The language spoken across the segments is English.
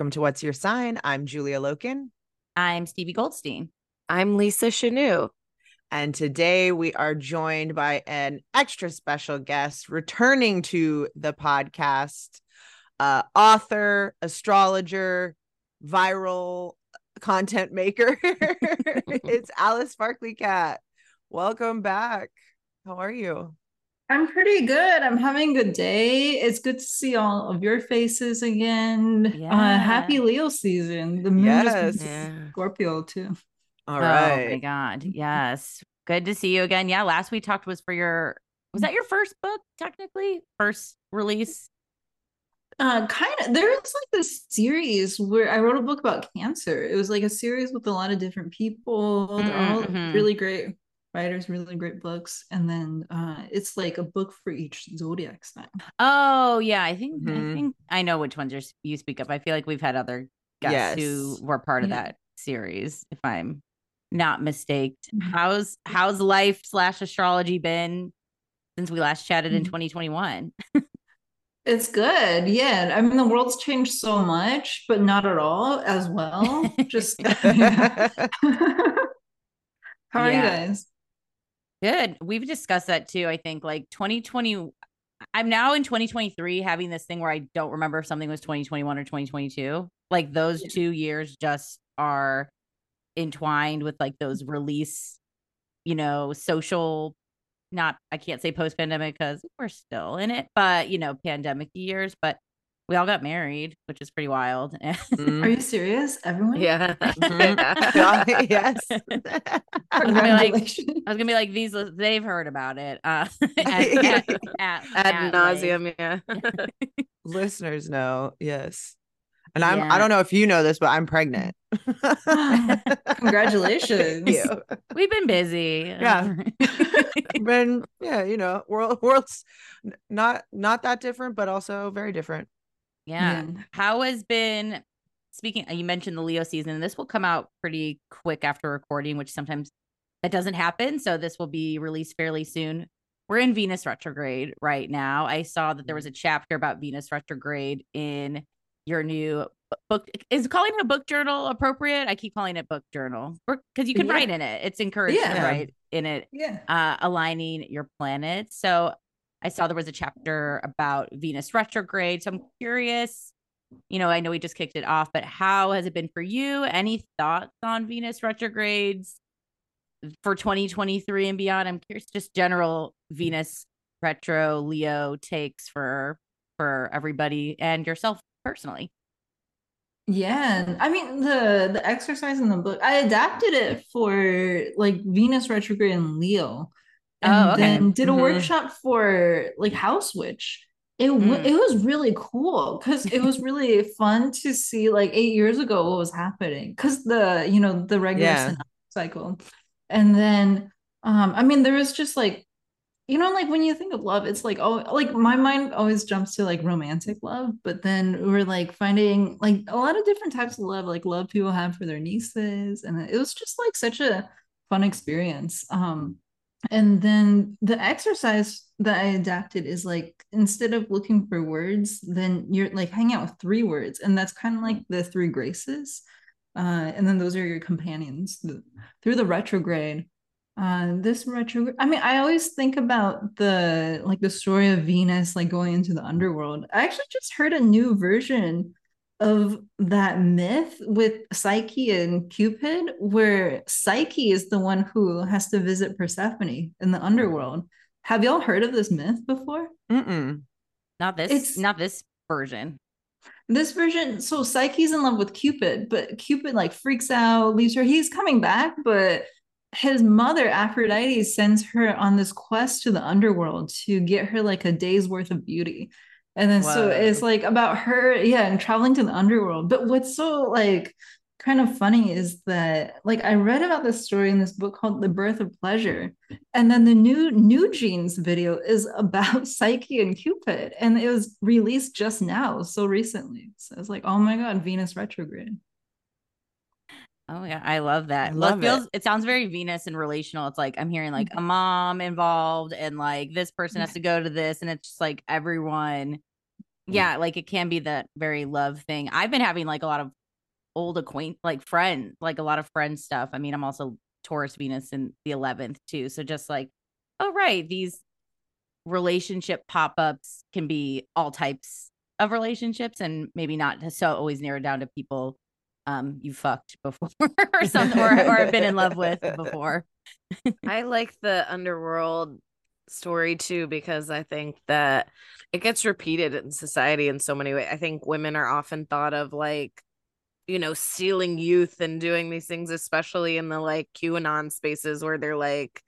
Welcome to What's Your Sign? I'm Julia Loken. I'm Stevie Goldstein. I'm Lisa Chanoux. And today we are joined by an extra special guest returning to the podcast, uh, author, astrologer, viral content maker. it's Alice Sparkly Kat. Welcome back. How are you? I'm pretty good. I'm having a good day. It's good to see all of your faces again. Yeah. Uh, happy Leo season. The moon yes. is yeah. Scorpio too. All right. Oh my god. Yes. Good to see you again. Yeah, last we talked was for your was that your first book technically? First release? Uh kind of there's like this series where I wrote a book about cancer. It was like a series with a lot of different people. They're all mm-hmm. really great writers really great books and then uh it's like a book for each zodiac sign oh yeah i think mm-hmm. i think i know which ones you speak of i feel like we've had other guests yes. who were part of yeah. that series if i'm not mistaken mm-hmm. how's how's life slash astrology been since we last chatted in 2021 It's good. Yeah. I mean, the world's changed so much, but not at all as well. Just how are yeah. you guys? Good. We've discussed that too. I think like 2020. I'm now in 2023 having this thing where I don't remember if something was 2021 or 2022. Like those two years just are entwined with like those release, you know, social, not, I can't say post pandemic because we're still in it, but, you know, pandemic years. But we all got married, which is pretty wild. Mm. Are you serious? Everyone? Yeah. Mm-hmm. yes. I was, like, I was gonna be like, these they've heard about it. Uh at, at, at, ad nauseum, yeah. Listeners know, yes. And I'm yeah. I don't know if you know this, but I'm pregnant. Congratulations. We've been busy. Yeah. been yeah, you know, world world's not not that different, but also very different. Yeah. yeah. How has been speaking you mentioned the Leo season and this will come out pretty quick after recording, which sometimes that doesn't happen, so this will be released fairly soon. We're in Venus retrograde right now. I saw that there was a chapter about Venus retrograde in your new book. Is calling it a book journal appropriate? I keep calling it book journal because you can yeah. write in it. It's encouraged yeah. to write in it. Yeah. Uh, aligning your planets. So I saw there was a chapter about Venus retrograde. So I'm curious, you know, I know we just kicked it off, but how has it been for you? Any thoughts on Venus retrogrades for 2023 and beyond? I'm curious, just general Venus retro Leo takes for for everybody and yourself personally. Yeah, I mean the the exercise in the book, I adapted it for like Venus retrograde and Leo and oh, okay. then did a mm-hmm. workshop for like House Witch. It mm. it was really cool because it was really fun to see like eight years ago what was happening because the you know the regular yeah. cycle, and then um I mean there was just like you know like when you think of love it's like oh like my mind always jumps to like romantic love but then we're like finding like a lot of different types of love like love people have for their nieces and it was just like such a fun experience um and then the exercise that I adapted is like instead of looking for words, then you're like hang out with three words, and that's kind of like the three graces. Uh, and then those are your companions the, through the retrograde. Uh, this retrograde, I mean, I always think about the like the story of Venus like going into the underworld. I actually just heard a new version of that myth with Psyche and Cupid, where Psyche is the one who has to visit Persephone in the underworld. Have y'all heard of this myth before? Mm-mm. Not this. It's not this version. This version. So Psyche's in love with Cupid, but Cupid like freaks out, leaves her. He's coming back, but his mother Aphrodite sends her on this quest to the underworld to get her like a day's worth of beauty and then so it's like about her yeah and traveling to the underworld. But what's so like kind of funny is that like i read about this story in this book called the birth of pleasure. And then the new NewJeans video is about psyche and cupid. And it was released just now so recently. So it's like oh my god venus retrograde Oh yeah, I love that. I love it, feels, it. it sounds very Venus and relational. It's like I'm hearing like a mm-hmm. mom involved and like this person has to go to this and it's just like everyone yeah, like it can be that very love thing. I've been having like a lot of old acquaint like friend, like a lot of friend stuff. I mean, I'm also Taurus Venus in the 11th too. So just like, oh right, these relationship pop-ups can be all types of relationships and maybe not so always narrowed down to people um you fucked before or something or, or been in love with before. I like the underworld story too because I think that it gets repeated in society in so many ways. I think women are often thought of like you know stealing youth and doing these things especially in the like QAnon spaces where they're like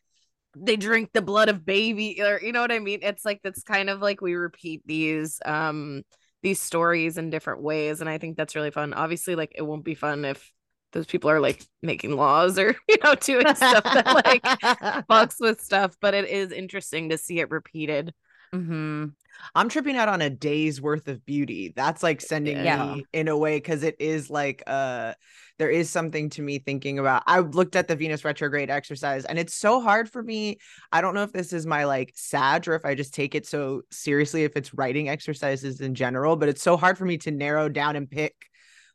they drink the blood of baby or you know what I mean it's like that's kind of like we repeat these um these stories in different ways and I think that's really fun. Obviously like it won't be fun if those people are like making laws or you know doing stuff that like fucks with stuff but it is interesting to see it repeated mm-hmm. i'm tripping out on a day's worth of beauty that's like sending yeah. me in a way because it is like uh there is something to me thinking about i looked at the venus retrograde exercise and it's so hard for me i don't know if this is my like sag or if i just take it so seriously if it's writing exercises in general but it's so hard for me to narrow down and pick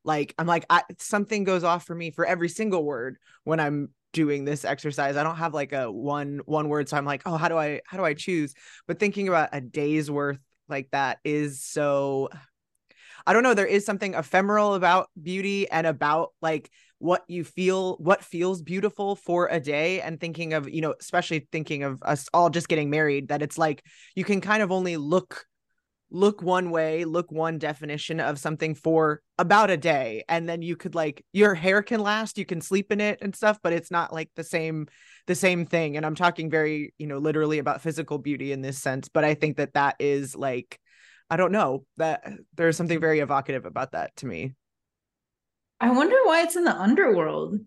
like i'm like I, something goes off for me for every single word when i'm doing this exercise. I don't have like a one one word so i'm like oh how do i how do i choose? But thinking about a day's worth like that is so i don't know there is something ephemeral about beauty and about like what you feel what feels beautiful for a day and thinking of you know especially thinking of us all just getting married that it's like you can kind of only look look one way, look one definition of something for about a day. And then you could like your hair can last, you can sleep in it and stuff, but it's not like the same the same thing. And I'm talking very, you know, literally about physical beauty in this sense, but I think that that is like I don't know, that there's something very evocative about that to me. I wonder why it's in the underworld.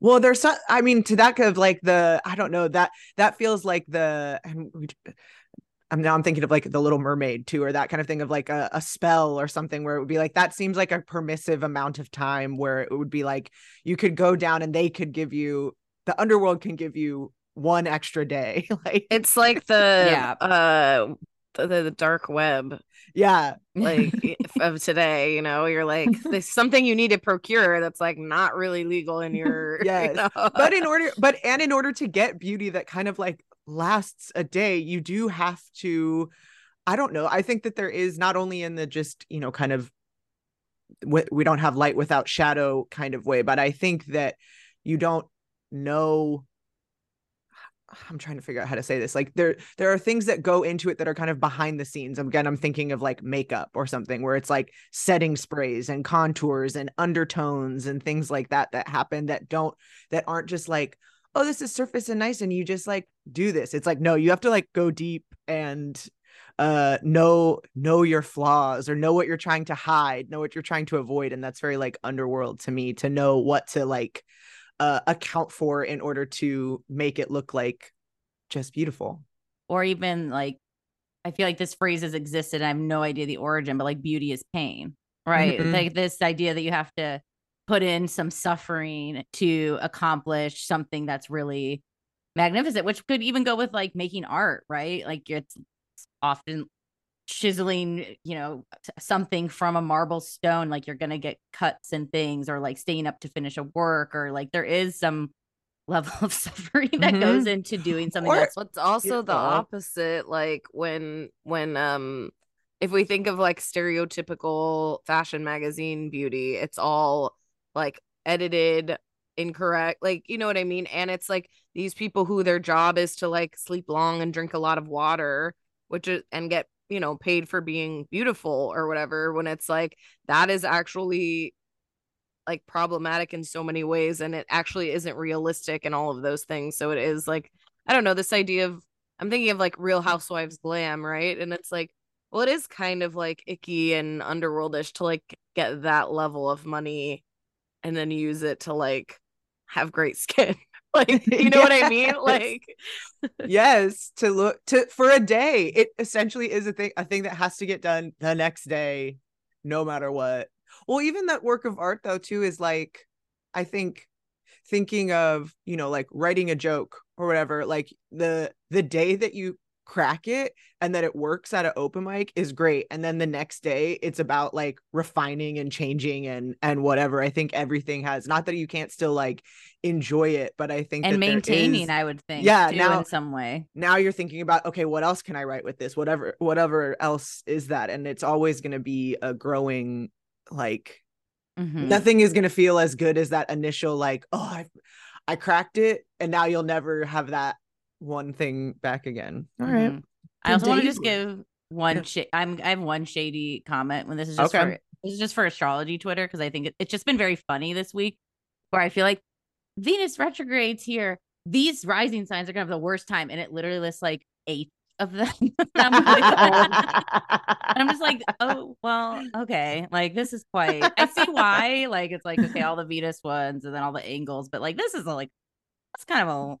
Well, there's some, I mean, to that kind of like the, I don't know that that feels like the, and we, I'm now I'm thinking of like the Little Mermaid too, or that kind of thing of like a, a spell or something where it would be like that seems like a permissive amount of time where it would be like you could go down and they could give you the underworld can give you one extra day. like it's like the yeah. uh the, the dark web. Yeah. Like of today, you know, you're like there's something you need to procure that's like not really legal in your yes. You know? but in order but and in order to get beauty that kind of like lasts a day, you do have to. I don't know. I think that there is not only in the just, you know, kind of we don't have light without shadow kind of way, but I think that you don't know I'm trying to figure out how to say this. Like there there are things that go into it that are kind of behind the scenes. Again, I'm thinking of like makeup or something where it's like setting sprays and contours and undertones and things like that that happen that don't that aren't just like oh, this is surface and nice, and you just like do this. It's like, no, you have to like go deep and uh know know your flaws or know what you're trying to hide, know what you're trying to avoid. And that's very like underworld to me to know what to like uh account for in order to make it look like just beautiful. Or even like I feel like this phrase has existed. I have no idea the origin, but like beauty is pain, right? Mm-hmm. Like this idea that you have to put in some suffering to accomplish something that's really magnificent, which could even go with like making art, right? Like it's often chiseling, you know, something from a marble stone, like you're going to get cuts and things, or like staying up to finish a work, or like there is some level of suffering that mm-hmm. goes into doing something or, that's what's also the opposite like when when um if we think of like stereotypical fashion magazine beauty it's all like edited incorrect like you know what i mean? And it's like these people who their job is to like sleep long and drink a lot of water which is and get you know paid for being beautiful or whatever when it's like that is actually like problematic in so many ways and it actually isn't realistic and all of those things. So it is like i don't know this idea of i'm thinking of like real housewives glam right? And it's like well it is kind of like icky and underworldish to like get that level of money and then use it to like have great skin. like you know yeah. what I mean? Like yes, to look to for a day. It essentially is a thing a thing that has to get done the next day no matter what. Well, even that work of art though too is like I think thinking of, you know, like writing a joke or whatever, like the the day that you crack it and that it works at an open mic is great. And then the next day it's about like refining and changing and and whatever. I think everything has not that you can't still like enjoy it but i think and maintaining is, i would think yeah now in some way. now you're thinking about okay what else can i write with this? Whatever whatever else is that. And it's always going to be a growing like mm-hmm. nothing is going to feel as good as that initial like oh I, I cracked it and now you'll never have that one thing back again. All right. mm-hmm. I also want to just give one. Sh- I'm I have one shady comment when this is just okay. for this is just for astrology Twitter because I think it, it's just been very funny this week where I feel like Venus retrogrades here. These rising signs are gonna have the worst time, and it literally lists like eight of them. I'm, like, I'm just like, oh well, okay. Like this is quite. I see why. Like it's like okay, all the Venus ones, and then all the angles, but like this is a, like that's kind of a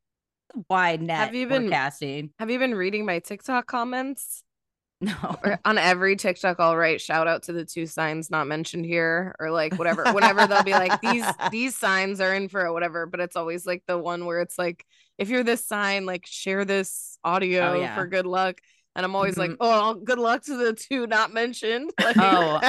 wide net have you been casting. Have you been reading my TikTok comments? No. Or on every TikTok, I'll write shout out to the two signs not mentioned here, or like whatever, whatever they'll be like, these these signs are in for it, whatever. But it's always like the one where it's like, if you're this sign, like share this audio oh, yeah. for good luck. And I'm always mm-hmm. like, oh, good luck to the two not mentioned. Like- oh,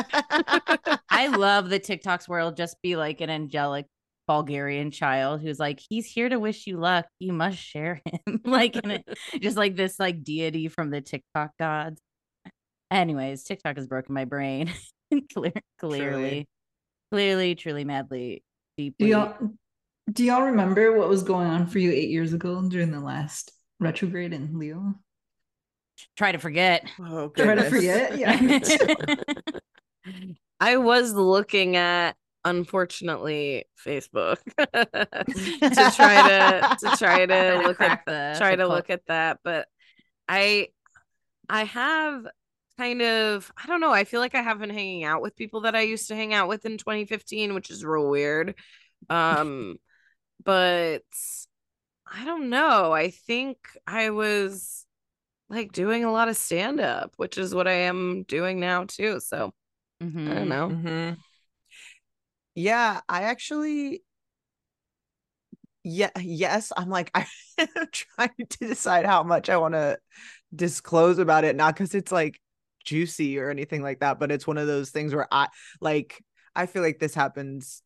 I love the TikToks where it'll just be like an angelic Bulgarian child who's like, he's here to wish you luck. You must share him. like, it, just like this, like deity from the TikTok gods. Anyways, TikTok has broken my brain. Clear, clearly, truly. clearly, truly, madly, deeply. Do y'all, do y'all remember what was going on for you eight years ago during the last retrograde in Leo? Try to forget. Oh, Try to forget. Yeah. I was looking at unfortunately Facebook to try to to try to look at the try to look at that but I I have kind of I don't know I feel like I have been hanging out with people that I used to hang out with in 2015 which is real weird um but I don't know I think I was like doing a lot of stand up which is what I am doing now too so mm-hmm. I don't know mm-hmm. Yeah, I actually yeah, yes, I'm like I'm trying to decide how much I want to disclose about it, not because it's like juicy or anything like that, but it's one of those things where I like I feel like this happens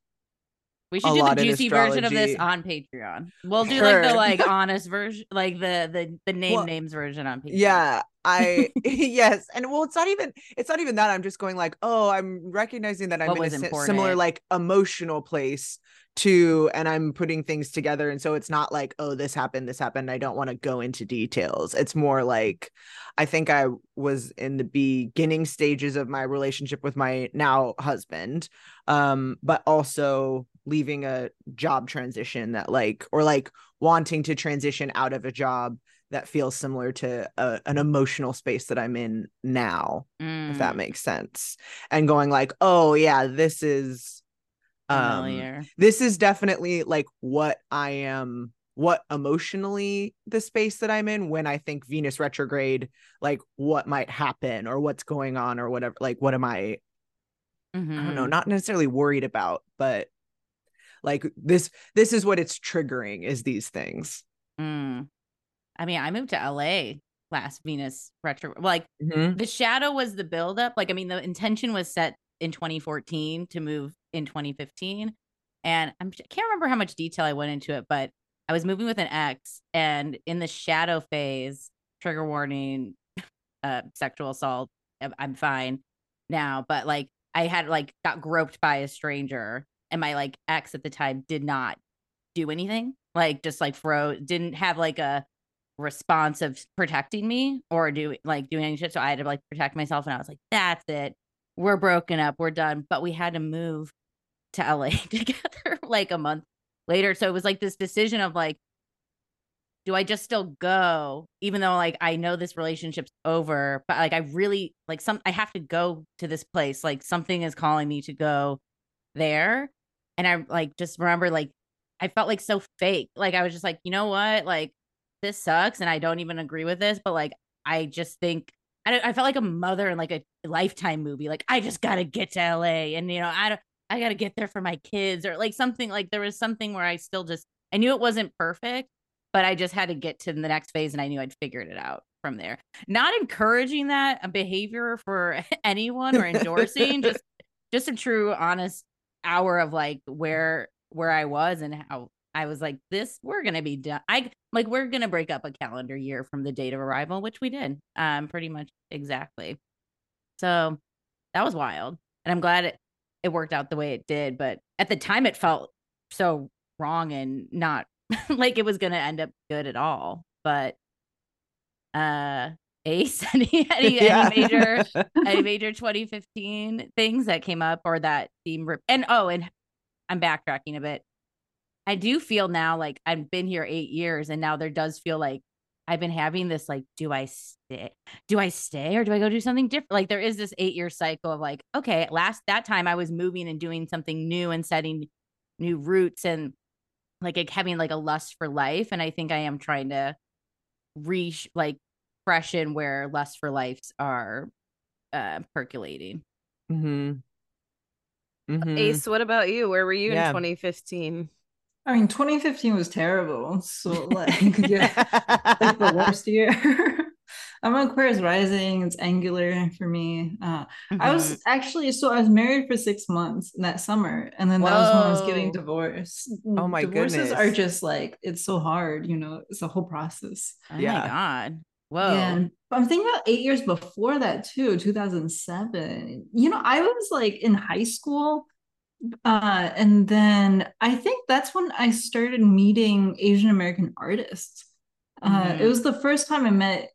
we should do the juicy version of this on Patreon. We'll do sure. like the like honest version, like the the the name well, names version on Patreon. Yeah, I yes, and well, it's not even it's not even that. I'm just going like, oh, I'm recognizing that I'm what in a important? similar like emotional place too, and I'm putting things together, and so it's not like, oh, this happened, this happened. I don't want to go into details. It's more like, I think I was in the beginning stages of my relationship with my now husband, um, but also leaving a job transition that like or like wanting to transition out of a job that feels similar to a, an emotional space that I'm in now mm. if that mm. makes sense and going like oh yeah this is um Familiar. this is definitely like what I am what emotionally the space that I'm in when I think Venus retrograde, like what might happen or what's going on or whatever. Like, what am I? Mm-hmm. I don't know, mm-hmm. not necessarily worried about, but like this this is what it's triggering is these things mm. i mean i moved to la last venus retro like mm-hmm. the shadow was the buildup like i mean the intention was set in 2014 to move in 2015 and I'm, i can't remember how much detail i went into it but i was moving with an ex and in the shadow phase trigger warning uh sexual assault i'm fine now but like i had like got groped by a stranger and my like ex at the time did not do anything like just like froze didn't have like a response of protecting me or do like doing any shit. So i had to like protect myself and i was like that's it. We're broken up. We're done. But we had to move to la together like a month later. So it was like this decision of like do i just still go even though like i know this relationship's over but like i really like some i have to go to this place. Like something is calling me to go there and I like just remember like I felt like so fake. Like I was just like, you know what? Like this sucks and I don't even agree with this, but like I just think I, I felt like a mother in like a lifetime movie. Like I just gotta get to LA and you know, I don't I gotta get there for my kids or like something like there was something where I still just I knew it wasn't perfect, but I just had to get to the next phase and I knew I'd figured it out. from there. Not encouraging that behavior for anyone or endorsing, just just a true honest hour of like where where I was and how I was like, this we're gonna be done. I like we're gonna break up a calendar year from the date of arrival, which we did, um, pretty much exactly. So that was wild, and I'm glad it it worked out the way it did. But at the time, it felt so wrong and not like it was gonna end up good at all. But uh Ace, any any, yeah. any major any major 2015 things that came up or that theme and oh and I'm backtracking a bit. I do feel now like I've been here eight years and now there does feel like I've been having this like, do I stay? Do I stay or do I go do something different? Like there is this eight year cycle of like, okay, last that time I was moving and doing something new and setting new roots and like having like a lust for life. And I think I am trying to reach like freshen where lust for lives are uh percolating. Mm-hmm. Mm-hmm. Ace, what about you? Where were you yeah. in 2015? I mean, 2015 was terrible. So like, yeah, like the worst year. I'm on Aquarius Rising. It's angular for me. Uh, mm-hmm. I was mm-hmm. actually so I was married for six months in that summer, and then Whoa. that was when I was getting divorced. Oh my Divorces goodness! are just like it's so hard. You know, it's a whole process. Oh yeah. my god! Whoa! Yeah. I'm thinking about eight years before that too, 2007. You know, I was like in high school uh, and then I think that's when I started meeting Asian American artists. Uh, mm-hmm. It was the first time I met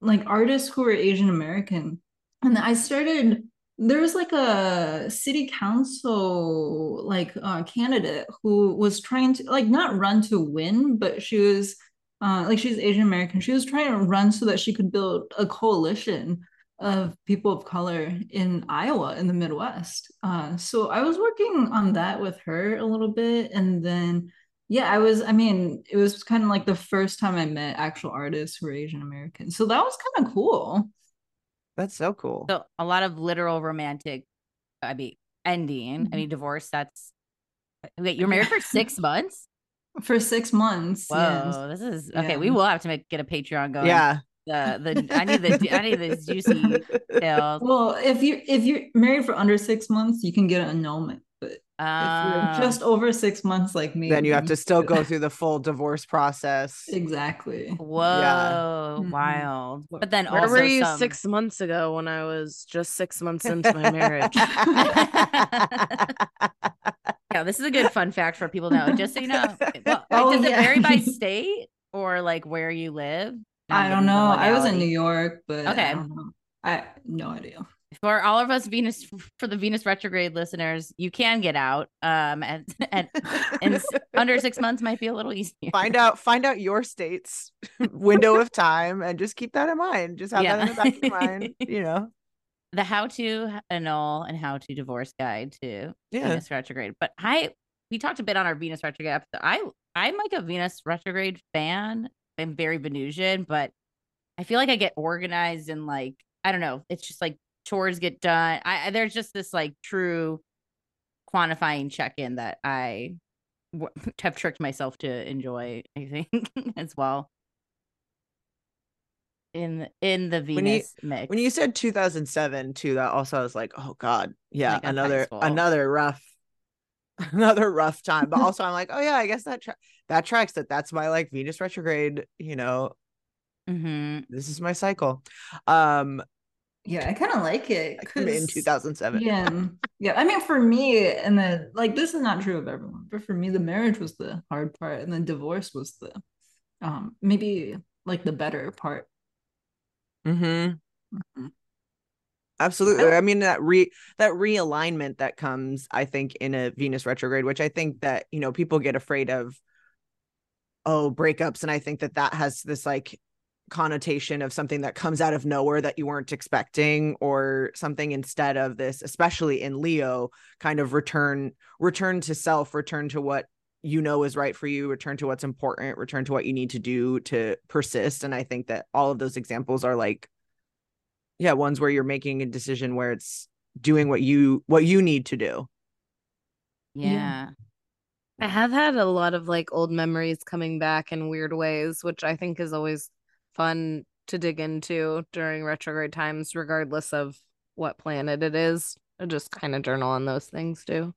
like artists who were Asian American, and I started. There was like a city council like uh, candidate who was trying to like not run to win, but she was uh, like she's Asian American. She was trying to run so that she could build a coalition of people of color in Iowa in the Midwest. Uh, so I was working on that with her a little bit. And then, yeah, I was, I mean, it was kind of like the first time I met actual artists who were Asian American. So that was kind of cool. That's so cool. So a lot of literal romantic, I mean, ending, mm-hmm. any divorce that's, wait, you're married for six months? For six months. Whoa, yes. this is okay. Yeah. We will have to make get a Patreon going. Yeah, the the I need the I need the juicy details. Well, if you if you're married for under six months, you can get an annulment. But uh, if you're ah. just over six months, like me, then you have to still go through the full divorce process. Exactly. Whoa, yeah. Mm-hmm. wild! But then where were you some... six months ago when I was just six months into my marriage? yeah, this is a good fun fact for people to know. Just so you know, well, oh, does yeah. it vary by state or like where you live? I don't know. I was in New York, but okay. I, I no idea. For all of us Venus for the Venus retrograde listeners, you can get out. Um, and, and, and under six months might be a little easier. Find out find out your state's window of time and just keep that in mind. Just have yeah. that in the back of your mind. You know the how to annul and how to divorce guide to yeah. Venus retrograde. But I we talked a bit on our Venus retrograde episode. I I'm like a Venus retrograde fan. I'm very Venusian, but I feel like I get organized and like I don't know. It's just like chores get done. I there's just this like true quantifying check in that I w- have tricked myself to enjoy. I think as well in in the Venus when you, mix. When you said 2007 too, that also I was like, oh god, yeah, like another another rough, another rough time. But also, I'm like, oh yeah, I guess that tra- that tracks that. That's my like Venus retrograde. You know, mm-hmm. this is my cycle. Um, yeah, I kind of like it in 2007. Yeah, yeah. I mean, for me, and then like this is not true of everyone, but for me, the marriage was the hard part, and then divorce was the um maybe like the better part. Mm-hmm. mm-hmm. Absolutely. I mean that re that realignment that comes, I think, in a Venus retrograde, which I think that you know people get afraid of. Oh, breakups, and I think that that has this like connotation of something that comes out of nowhere that you weren't expecting or something instead of this especially in leo kind of return return to self return to what you know is right for you return to what's important return to what you need to do to persist and i think that all of those examples are like yeah ones where you're making a decision where it's doing what you what you need to do yeah. yeah. I have had a lot of like old memories coming back in weird ways, which I think is always fun to dig into during retrograde times, regardless of what planet it is. I just kind of journal on those things too.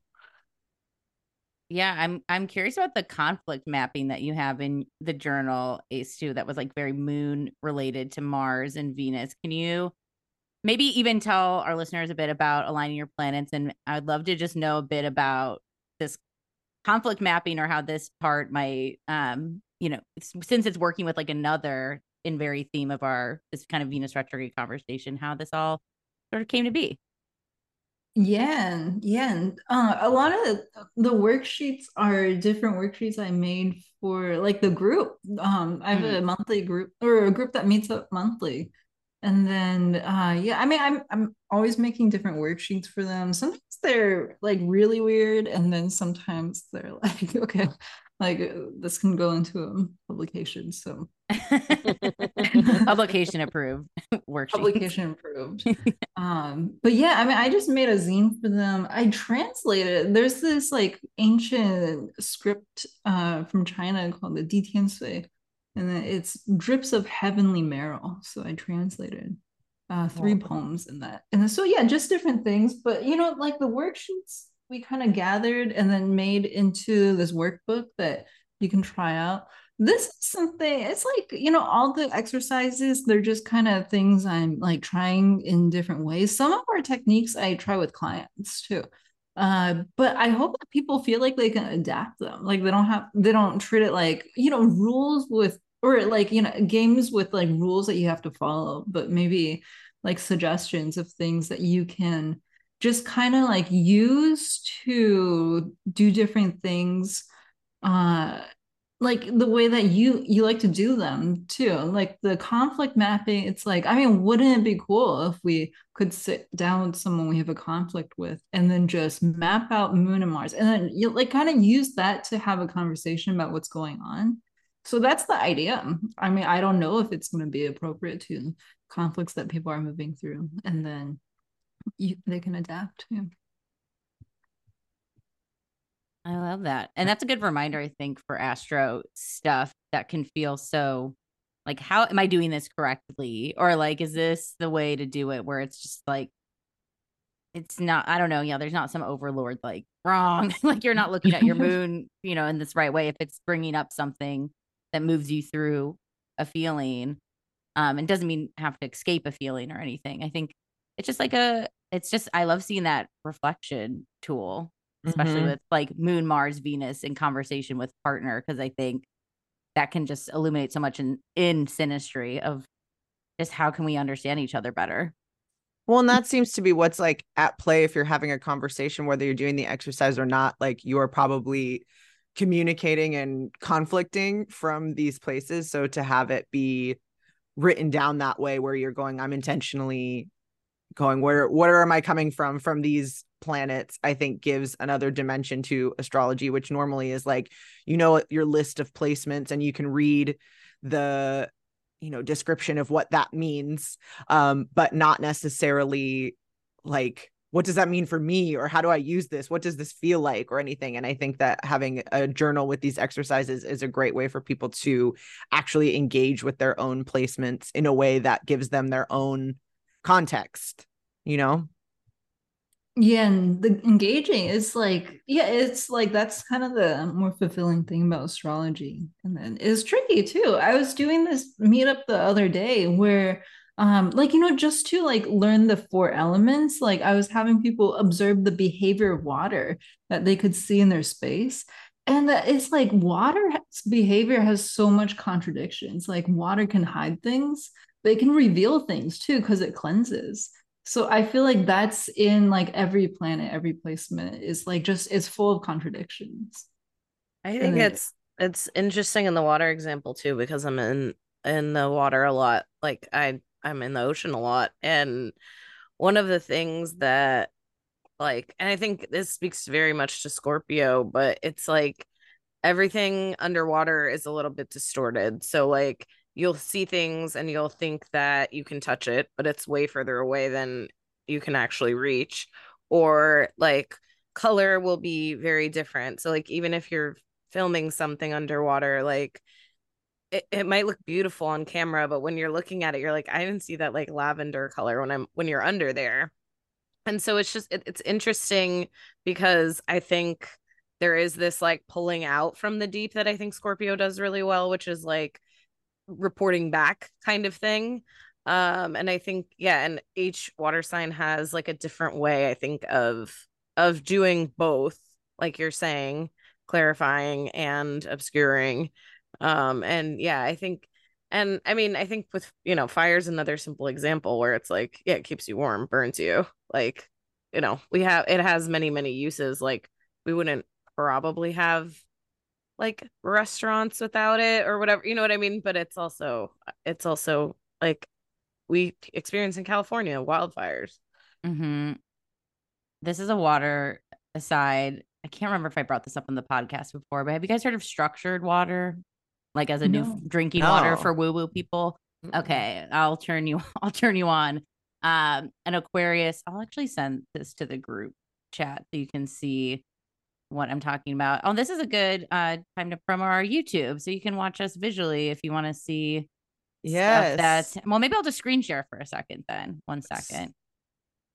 Yeah, I'm I'm curious about the conflict mapping that you have in the journal Ace 2 that was like very moon related to Mars and Venus. Can you maybe even tell our listeners a bit about aligning your planets and I'd love to just know a bit about this conflict mapping or how this part might um you know since it's working with like another in very theme of our this kind of Venus retrograde conversation how this all sort of came to be. Yeah, yeah. And, uh, a lot of the worksheets are different worksheets I made for like the group. Um, I have mm. a monthly group or a group that meets up monthly. And then uh yeah, I mean I'm I'm always making different worksheets for them. Sometimes they're like really weird, and then sometimes they're like, okay, like uh, this can go into a publication. So publication approved worksheet. Publication approved. um, but yeah, I mean, I just made a zine for them. I translated. There's this like ancient script uh from China called the Di Sui, and it's drips of heavenly marrow. So I translated uh three wow. poems in that. And so yeah, just different things. But you know, like the worksheets we kind of gathered and then made into this workbook that you can try out. This is something, it's like, you know, all the exercises, they're just kind of things I'm like trying in different ways. Some of our techniques I try with clients too. Uh, but I hope that people feel like they can adapt them. Like they don't have, they don't treat it like, you know, rules with, or like, you know, games with like rules that you have to follow, but maybe like suggestions of things that you can just kind of like use to do different things uh like the way that you you like to do them too like the conflict mapping it's like i mean wouldn't it be cool if we could sit down with someone we have a conflict with and then just map out moon and mars and then you like kind of use that to have a conversation about what's going on? So that's the idea. I mean i don't know if it's going to be appropriate to conflicts that people are moving through and then you, they can adapt. Yeah. I love that. And that's a good reminder, I think, for Astro stuff that can feel so like, how am I doing this correctly? Or like, is this the way to do it where it's just like, it's not, I don't know. Yeah, there's not some overlord like wrong. like, you're not looking at your moon, you know, in this right way. If it's bringing up something that moves you through a feeling, um, and doesn't mean have to escape a feeling or anything. I think it's just like a it's just I love seeing that reflection tool, especially mm-hmm. with like Moon, Mars, Venus in conversation with partner, because I think that can just illuminate so much in in synastry of just how can we understand each other better. Well, and that seems to be what's like at play if you're having a conversation, whether you're doing the exercise or not. Like you are probably communicating and conflicting from these places. So to have it be written down that way, where you're going, I'm intentionally going where where am i coming from from these planets i think gives another dimension to astrology which normally is like you know your list of placements and you can read the you know description of what that means um but not necessarily like what does that mean for me or how do i use this? What does this feel like or anything? And i think that having a journal with these exercises is a great way for people to actually engage with their own placements in a way that gives them their own context, you know? Yeah, and the engaging is like, yeah, it's like that's kind of the more fulfilling thing about astrology. And then it's tricky too. I was doing this meetup the other day where um like you know just to like learn the four elements like i was having people observe the behavior of water that they could see in their space and that it's like water behavior has so much contradictions like water can hide things but it can reveal things too because it cleanses. So i feel like that's in like every planet every placement is like just it's full of contradictions. I think it's it's interesting in the water example too because i'm in in the water a lot. Like i i'm in the ocean a lot. And one of the things that like and i think this speaks very much to scorpio but it's like everything underwater is a little bit distorted. So like you'll see things and you'll think that you can touch it, but it's way further away than you can actually reach. Or like color will be very different. So like even if you're filming something underwater, like it, it might look beautiful on camera, but when you're looking at it, you're like, I didn't see that like lavender color when I'm when you're under there. And so it's just it, it's interesting because I think there is this like pulling out from the deep that I think Scorpio does really well, which is like reporting back kind of thing. Um, and I think, yeah, and each water sign has like a different way, I think, of of doing both, like you're saying, clarifying and obscuring. Um, and yeah, I think and I mean, I think with you know, fire's another simple example where it's like, yeah, it keeps you warm, burns you. Like, you know, we have it has many, many uses. Like we wouldn't probably have like restaurants without it or whatever you know what i mean? But it's also it's also like we experience in california wildfires. Mm-hmm. this is a water aside. I can't remember if i brought this up on the podcast before but have you guys heard of structured water? Like as a no. new drinking no. water for woo woo people? Okay i'll turn you i'll turn you on. Um an aquarius i'll actually send this to the group chat so you can see what I'm talking about. Oh, this is a good uh, time to promo our YouTube, so you can watch us visually if you want to see. Yes. That well, maybe I'll just screen share for a second. Then one second.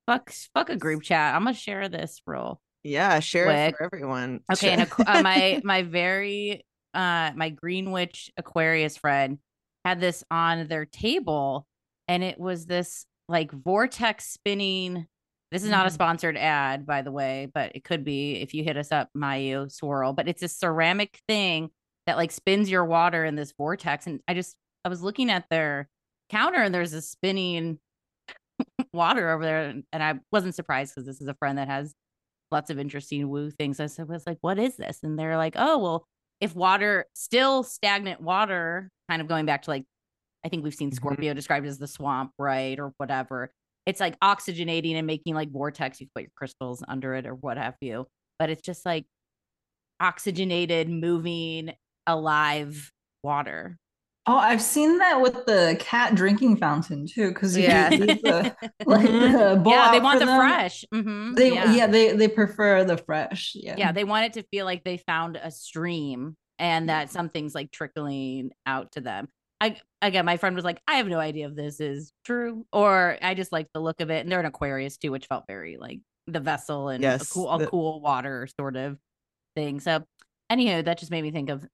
Fuck, fuck a group chat. I'm gonna share this real. Yeah, share quick. it for everyone. Okay, and uh, my my very uh my Greenwich Aquarius friend had this on their table, and it was this like vortex spinning this is not a mm-hmm. sponsored ad, by the way, but it could be if you hit us up, Mayu Swirl. But it's a ceramic thing that like spins your water in this vortex. And I just I was looking at their counter and there's a spinning water over there. And I wasn't surprised because this is a friend that has lots of interesting woo things. I said, was like, what is this? And they're like, oh, well, if water still stagnant water, kind of going back to like I think we've seen mm-hmm. Scorpio mm-hmm. described as the swamp, right? Or whatever it's like oxygenating and making like vortex. You put your crystals under it or what have you. But it's just like oxygenated, moving, alive water. Oh, I've seen that with the cat drinking fountain too, because yeah, the, like the yeah, they want the them. fresh. Mm-hmm. They yeah. yeah. they they prefer the fresh. Yeah, yeah, they want it to feel like they found a stream and that something's like trickling out to them. I again, my friend was like, I have no idea if this is true, or I just like the look of it. And they're an Aquarius too, which felt very like the vessel and yes, a cool, a the- cool water sort of thing. So, anyhow, that just made me think of,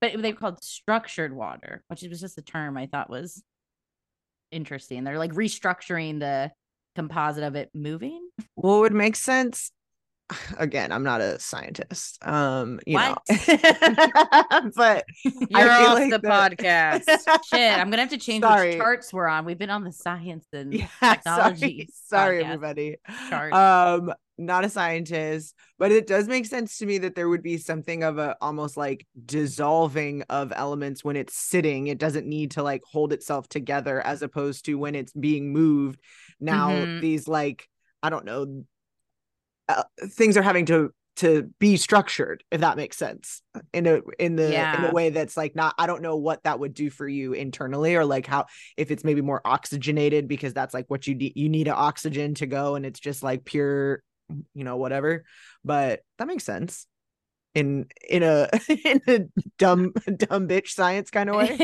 but they called structured water, which was just a term I thought was interesting. They're like restructuring the composite of it moving. Well, it would make sense again, I'm not a scientist. Um, you what? know, but you're off like the, the podcast. Shit, I'm gonna have to change sorry. which charts we're on. We've been on the science and yeah, technology. Sorry, sorry everybody. Chart. Um, not a scientist, but it does make sense to me that there would be something of a almost like dissolving of elements when it's sitting. It doesn't need to like hold itself together as opposed to when it's being moved. Now mm-hmm. these like I don't know uh, things are having to to be structured if that makes sense in a in the yeah. in a way that's like not i don't know what that would do for you internally or like how if it's maybe more oxygenated because that's like what you need you need an oxygen to go and it's just like pure you know whatever but that makes sense in in a in a dumb dumb bitch science kind of way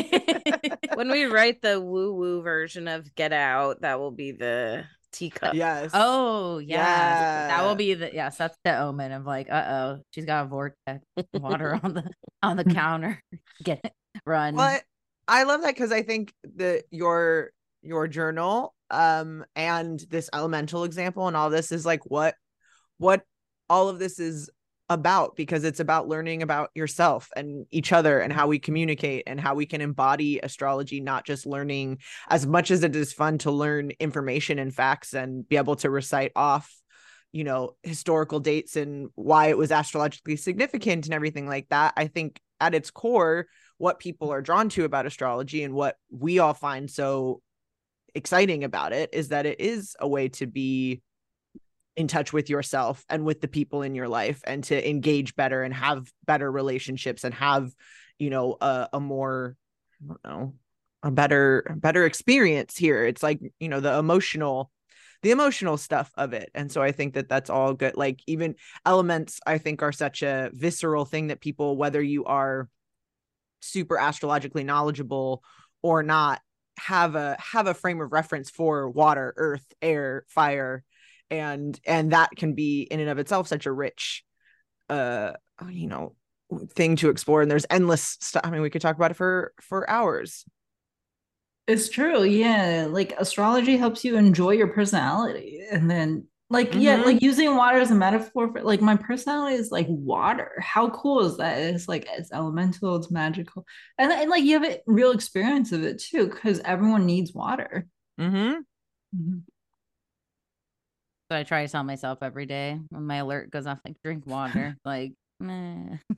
when we write the woo woo version of get out that will be the teacup. Yes. Oh, yeah. yeah. That will be the yes. That's the omen of like, uh oh, she's got a vortex water on the on the counter. Get it, run. But I love that because I think that your your journal um and this elemental example and all this is like what what all of this is about because it's about learning about yourself and each other and how we communicate and how we can embody astrology not just learning as much as it is fun to learn information and facts and be able to recite off you know historical dates and why it was astrologically significant and everything like that. I think at its core what people are drawn to about astrology and what we all find so exciting about it is that it is a way to be in touch with yourself and with the people in your life and to engage better and have better relationships and have you know a, a more i don't know a better better experience here. It's like you know the emotional the emotional stuff of it. And so i think that that's all good. Like even elements i think are such a visceral thing that people whether you are super astrologically knowledgeable or not have a have a frame of reference for water earth air fire and and that can be in and of itself such a rich uh you know thing to explore and there's endless stuff i mean we could talk about it for for hours it's true yeah like astrology helps you enjoy your personality and then like mm-hmm. yeah like using water as a metaphor for like my personality is like water how cool is that it's like it's elemental it's magical and, and like you have a real experience of it too because everyone needs water mm-hmm. Mm-hmm. So I try to tell myself every day when my alert goes off, like drink water. like, getting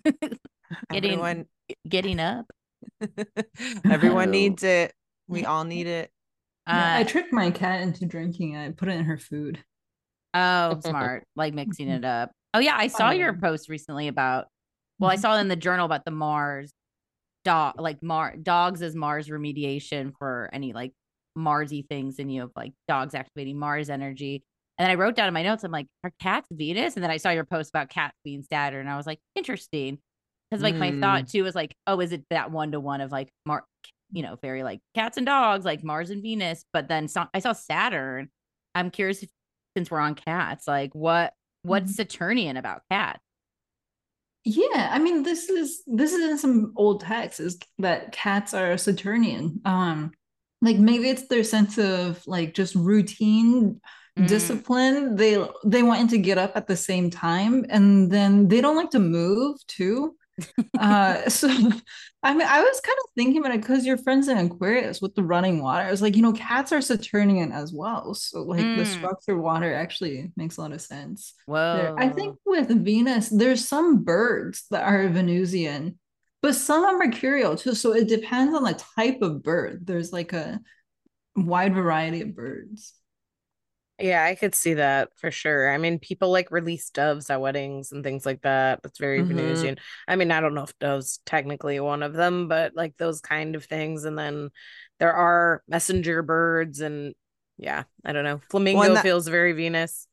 Everyone... getting up. Everyone needs it. We all need it. Yeah, uh, I tricked my cat into drinking it. I put it in her food. Oh, smart. like mixing it up. Oh yeah, I saw your post recently about well, I mm-hmm. saw in the journal about the Mars dog like Mar dogs as Mars remediation for any like Marsy things and you have like dogs activating Mars energy. And then I wrote down in my notes, I'm like, are cats Venus? And then I saw your post about cats being Saturn. And I was like, interesting. Because like mm. my thought hmm. too was like, oh, is it that one to one of like Mar, you know, very like cats and dogs, like Mars and Venus. But then so- I saw Saturn. I'm curious if, since we're on cats, like what what's mm. Saturnian about cats? Yeah, I mean, this is this is in some old texts is that cats are Saturnian. Um, like maybe it's their sense of like just routine mm. discipline they they want to get up at the same time and then they don't like to move too uh so i mean i was kind of thinking about it because your friends in aquarius with the running water i was like you know cats are saturnian as well so like mm. the structured water actually makes a lot of sense Whoa. There. i think with venus there's some birds that are venusian but some are mercurial too so it depends on the type of bird there's like a wide variety of birds yeah, I could see that for sure. I mean, people like release doves at weddings and things like that. That's very mm-hmm. Venusian. I mean, I don't know if doves technically one of them, but like those kind of things. And then there are messenger birds, and yeah, I don't know. Flamingo that, feels very Venus.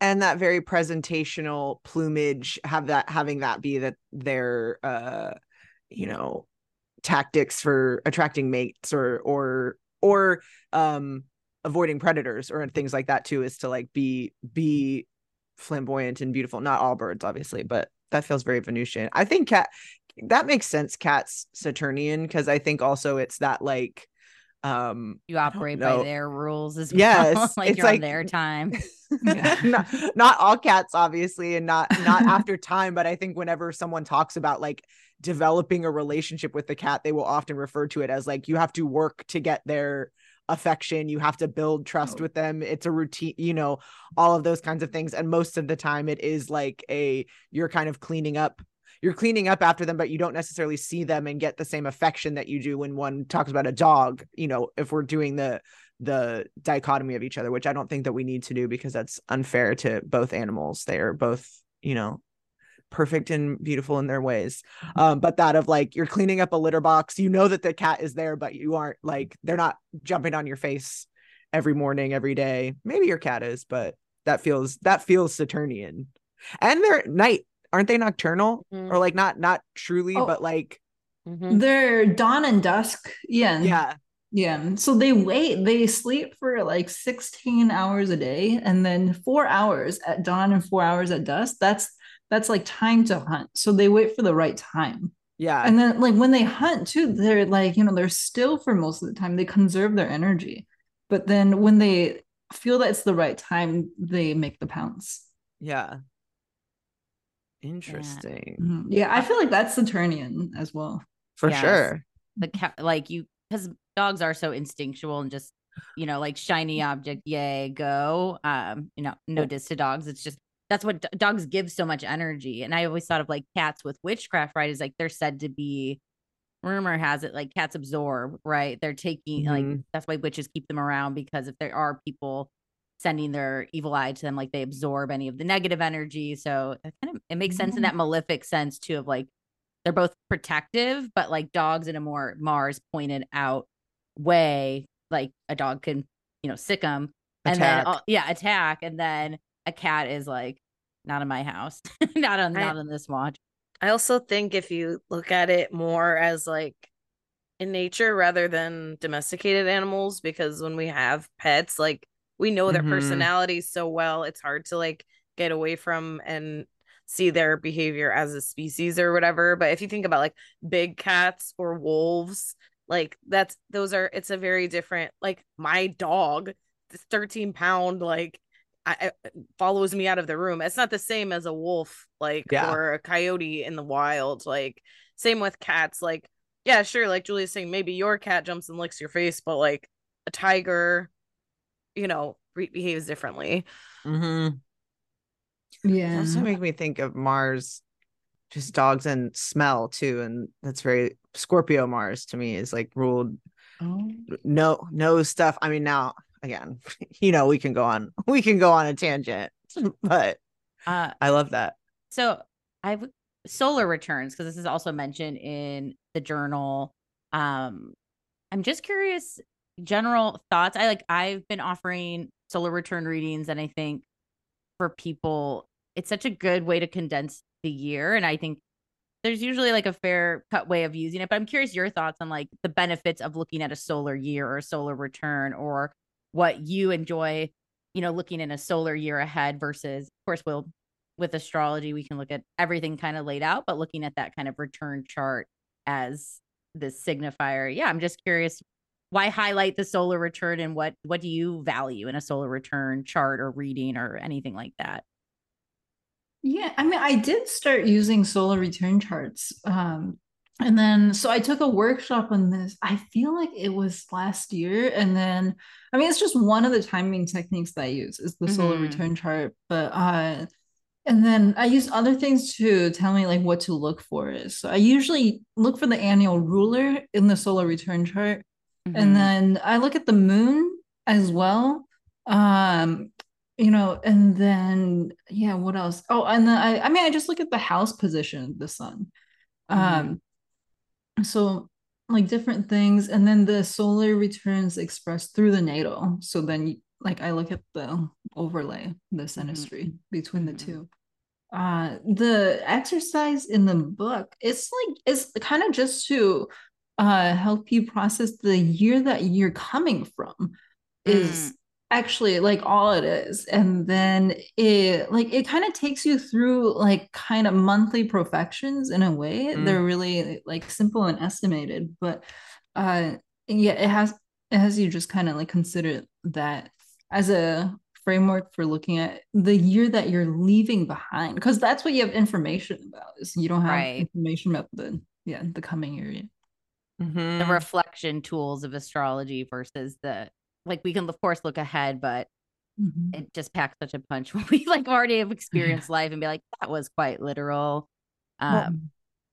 And that very presentational plumage, have that having that be that their uh, you know, tactics for attracting mates or or or um avoiding predators or things like that too is to like be be flamboyant and beautiful. Not all birds obviously but that feels very venusian. I think cat that makes sense cat's saturnian because i think also it's that like um you operate by their rules as well yes like it's you're like, on their time. Not, not all cats obviously and not not after time but i think whenever someone talks about like developing a relationship with the cat they will often refer to it as like you have to work to get their affection you have to build trust oh. with them it's a routine you know all of those kinds of things and most of the time it is like a you're kind of cleaning up you're cleaning up after them but you don't necessarily see them and get the same affection that you do when one talks about a dog you know if we're doing the the dichotomy of each other which i don't think that we need to do because that's unfair to both animals they are both you know perfect and beautiful in their ways. Um, but that of like you're cleaning up a litter box, you know that the cat is there, but you aren't like they're not jumping on your face every morning, every day. Maybe your cat is, but that feels that feels Saturnian. And they're night, aren't they nocturnal? Mm-hmm. Or like not not truly, oh, but like mm-hmm. they're dawn and dusk. Yeah. Yeah. Yeah. So they wait, they sleep for like 16 hours a day and then four hours at dawn and four hours at dusk. That's that's like time to hunt. So they wait for the right time. Yeah. And then like when they hunt too, they're like, you know, they're still for most of the time. They conserve their energy. But then when they feel that it's the right time, they make the pounce. Yeah. Interesting. Yeah, mm-hmm. yeah I feel like that's Saturnian as well. For yes. sure. The cat like you because dogs are so instinctual and just you know like shiny object yay go um you know no diss to dogs it's just that's what d- dogs give so much energy. And I always thought of like cats with witchcraft, right? Is like they're said to be rumor has it like cats absorb, right? They're taking mm-hmm. like that's why witches keep them around because if there are people sending their evil eye to them, like they absorb any of the negative energy. So it kind of it makes sense in that mm-hmm. malefic sense too of like they're both protective, but like dogs in a more Mars pointed out way, like a dog can, you know, sick them and attack. then yeah, attack and then a cat is like not in my house, not on I, not on this watch. I also think if you look at it more as like in nature rather than domesticated animals, because when we have pets, like we know their mm-hmm. personalities so well, it's hard to like get away from and see their behavior as a species or whatever. But if you think about like big cats or wolves, like that's those are it's a very different like my dog, this 13 pound like I, follows me out of the room. It's not the same as a wolf, like yeah. or a coyote in the wild. Like same with cats. Like yeah, sure. Like Julia's saying, maybe your cat jumps and licks your face, but like a tiger, you know, re- behaves differently. Mm-hmm. Yeah. It also make me think of Mars, just dogs and smell too, and that's very Scorpio Mars to me is like ruled. Oh. No, no stuff. I mean, now again, you know, we can go on, we can go on a tangent, but uh, I love that. So I've solar returns because this is also mentioned in the journal. Um, I'm just curious, general thoughts. I like I've been offering solar return readings, and I think for people, it's such a good way to condense the year. And I think there's usually like a fair cut way of using it. But I'm curious your thoughts on like the benefits of looking at a solar year or a solar return or what you enjoy, you know, looking in a solar year ahead versus, of course, we'll with astrology, we can look at everything kind of laid out, but looking at that kind of return chart as the signifier. Yeah, I'm just curious why highlight the solar return and what what do you value in a solar return chart or reading or anything like that? Yeah, I mean, I did start using solar return charts um, and then so i took a workshop on this i feel like it was last year and then i mean it's just one of the timing techniques that i use is the mm-hmm. solar return chart but uh and then i use other things to tell me like what to look for is so i usually look for the annual ruler in the solar return chart mm-hmm. and then i look at the moon as well um you know and then yeah what else oh and then i i mean i just look at the house position of the sun mm-hmm. um so like different things and then the solar returns expressed through the natal so then like i look at the overlay the synastry mm-hmm. between the mm-hmm. two uh the exercise in the book it's like it's kind of just to uh help you process the year that you're coming from is mm actually like all it is and then it like it kind of takes you through like kind of monthly perfections in a way mm. they're really like simple and estimated but uh yeah it has it has you just kind of like consider that as a framework for looking at the year that you're leaving behind because that's what you have information about is you don't have right. information about the yeah the coming year mm-hmm. the reflection tools of astrology versus the like we can of course look ahead, but mm-hmm. it just packs such a punch when we like already have experienced life and be like, that was quite literal. Um well,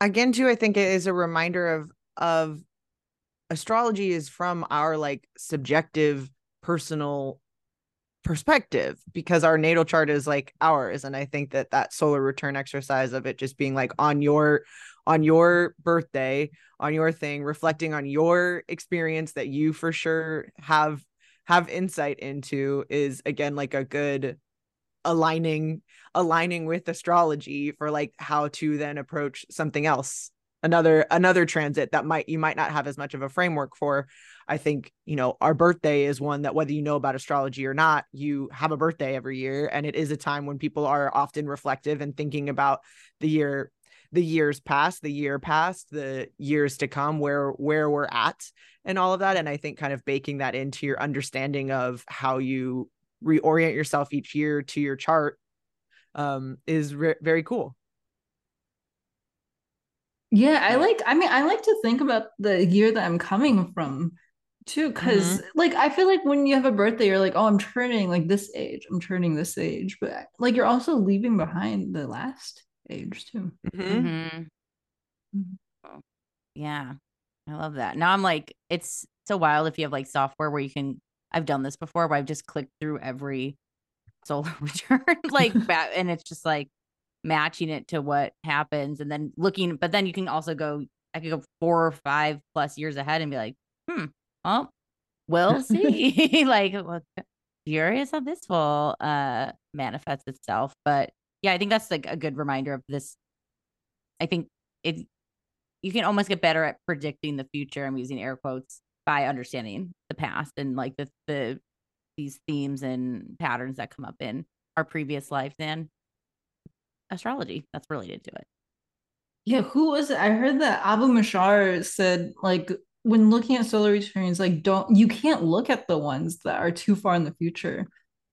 again, too, I think it is a reminder of of astrology is from our like subjective personal perspective because our natal chart is like ours and i think that that solar return exercise of it just being like on your on your birthday on your thing reflecting on your experience that you for sure have have insight into is again like a good aligning aligning with astrology for like how to then approach something else another another transit that might you might not have as much of a framework for. I think you know our birthday is one that whether you know about astrology or not you have a birthday every year and it is a time when people are often reflective and thinking about the year the years past the year past the years to come where where we're at and all of that. And i think kind of baking that into your understanding of how you reorient yourself each year to your chart um is re- very cool. Yeah i like i mean i like to think about the year that i'm coming from too because mm-hmm. like i feel like when you have a birthday you're like oh i'm turning like this age i'm turning this age. But like you're also leaving behind the last age too. Mm-hmm. Mm-hmm. mm-hmm. Yeah, I love that. Now I'm like, it's so wild if you have like software where you can. I've done this before where I've just clicked through every solar return, like, and it's just like matching it to what happens, and then looking. But then you can also go. I could go four or five plus years ahead and be like, hmm, well, we'll see. like, well, curious how this will uh manifest itself, but yeah, I think that's like a good reminder of this I think it you can almost get better at predicting the future. I'm using air quotes by understanding the past and like the the these themes and patterns that come up in our previous lives and astrology that's related to it. Yeah, who was it? I heard that Abu Ma'shar said like when looking at solar returns, like don't you can't look at the ones that are too far in the future,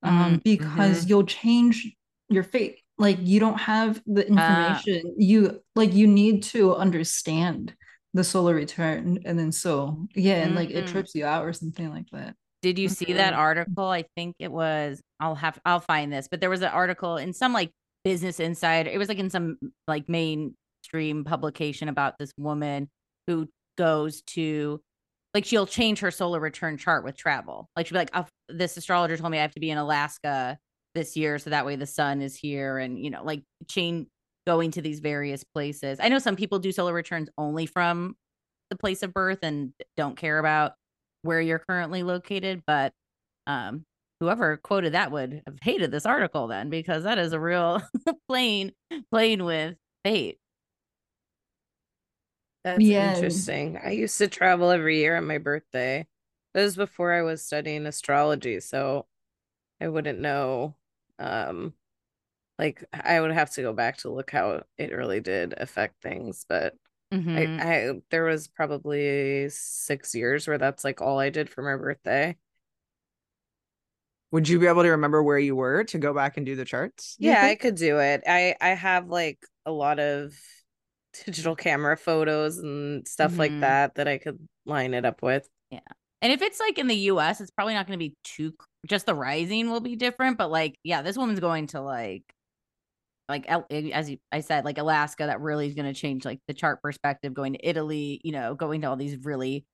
um, mm-hmm. because mm-hmm. you'll change your fate. Like you don't have the ah. information. Uh, you like you need to understand the solar return, and then so yeah, and mm-hmm. like it mm-hmm. trips you out or something like that. Did you see that mm-hmm. article? I think it was. I'll have. I'll find this, but there was an article in some like Business Insider. It was like in some like mainstream publication about this woman who goes to like she'll change her solar return chart with travel. Like she'll be like, oh, this astrologer told me I have to be in Alaska this year, so that way the sun is here, and you know, like chain going to these various places. I know some people do solar returns only from the place of birth and don't care about where you're currently located, but um whoever quoted that would have hated this article then because that is a real playing playing with fate. That's yeah. interesting. I used to travel every year on my birthday. That was before I was studying astrology, so I wouldn't know. Um, like I would have to go back to look how it really did affect things, but mm-hmm. I, I there was probably six years where that's like all I did for my birthday. Would you be able to remember where you were to go back and do the charts? Yeah, I could do it. I I have like a lot of digital camera photos and stuff mm-hmm. like that that I could line it up with. Yeah. And if it's like in the US, it's probably not going to be too just the rising will be different, but like yeah, this woman's going to like like eh, as I said like Alaska that really is going to change like the chart perspective going to Italy, you know, going to all these really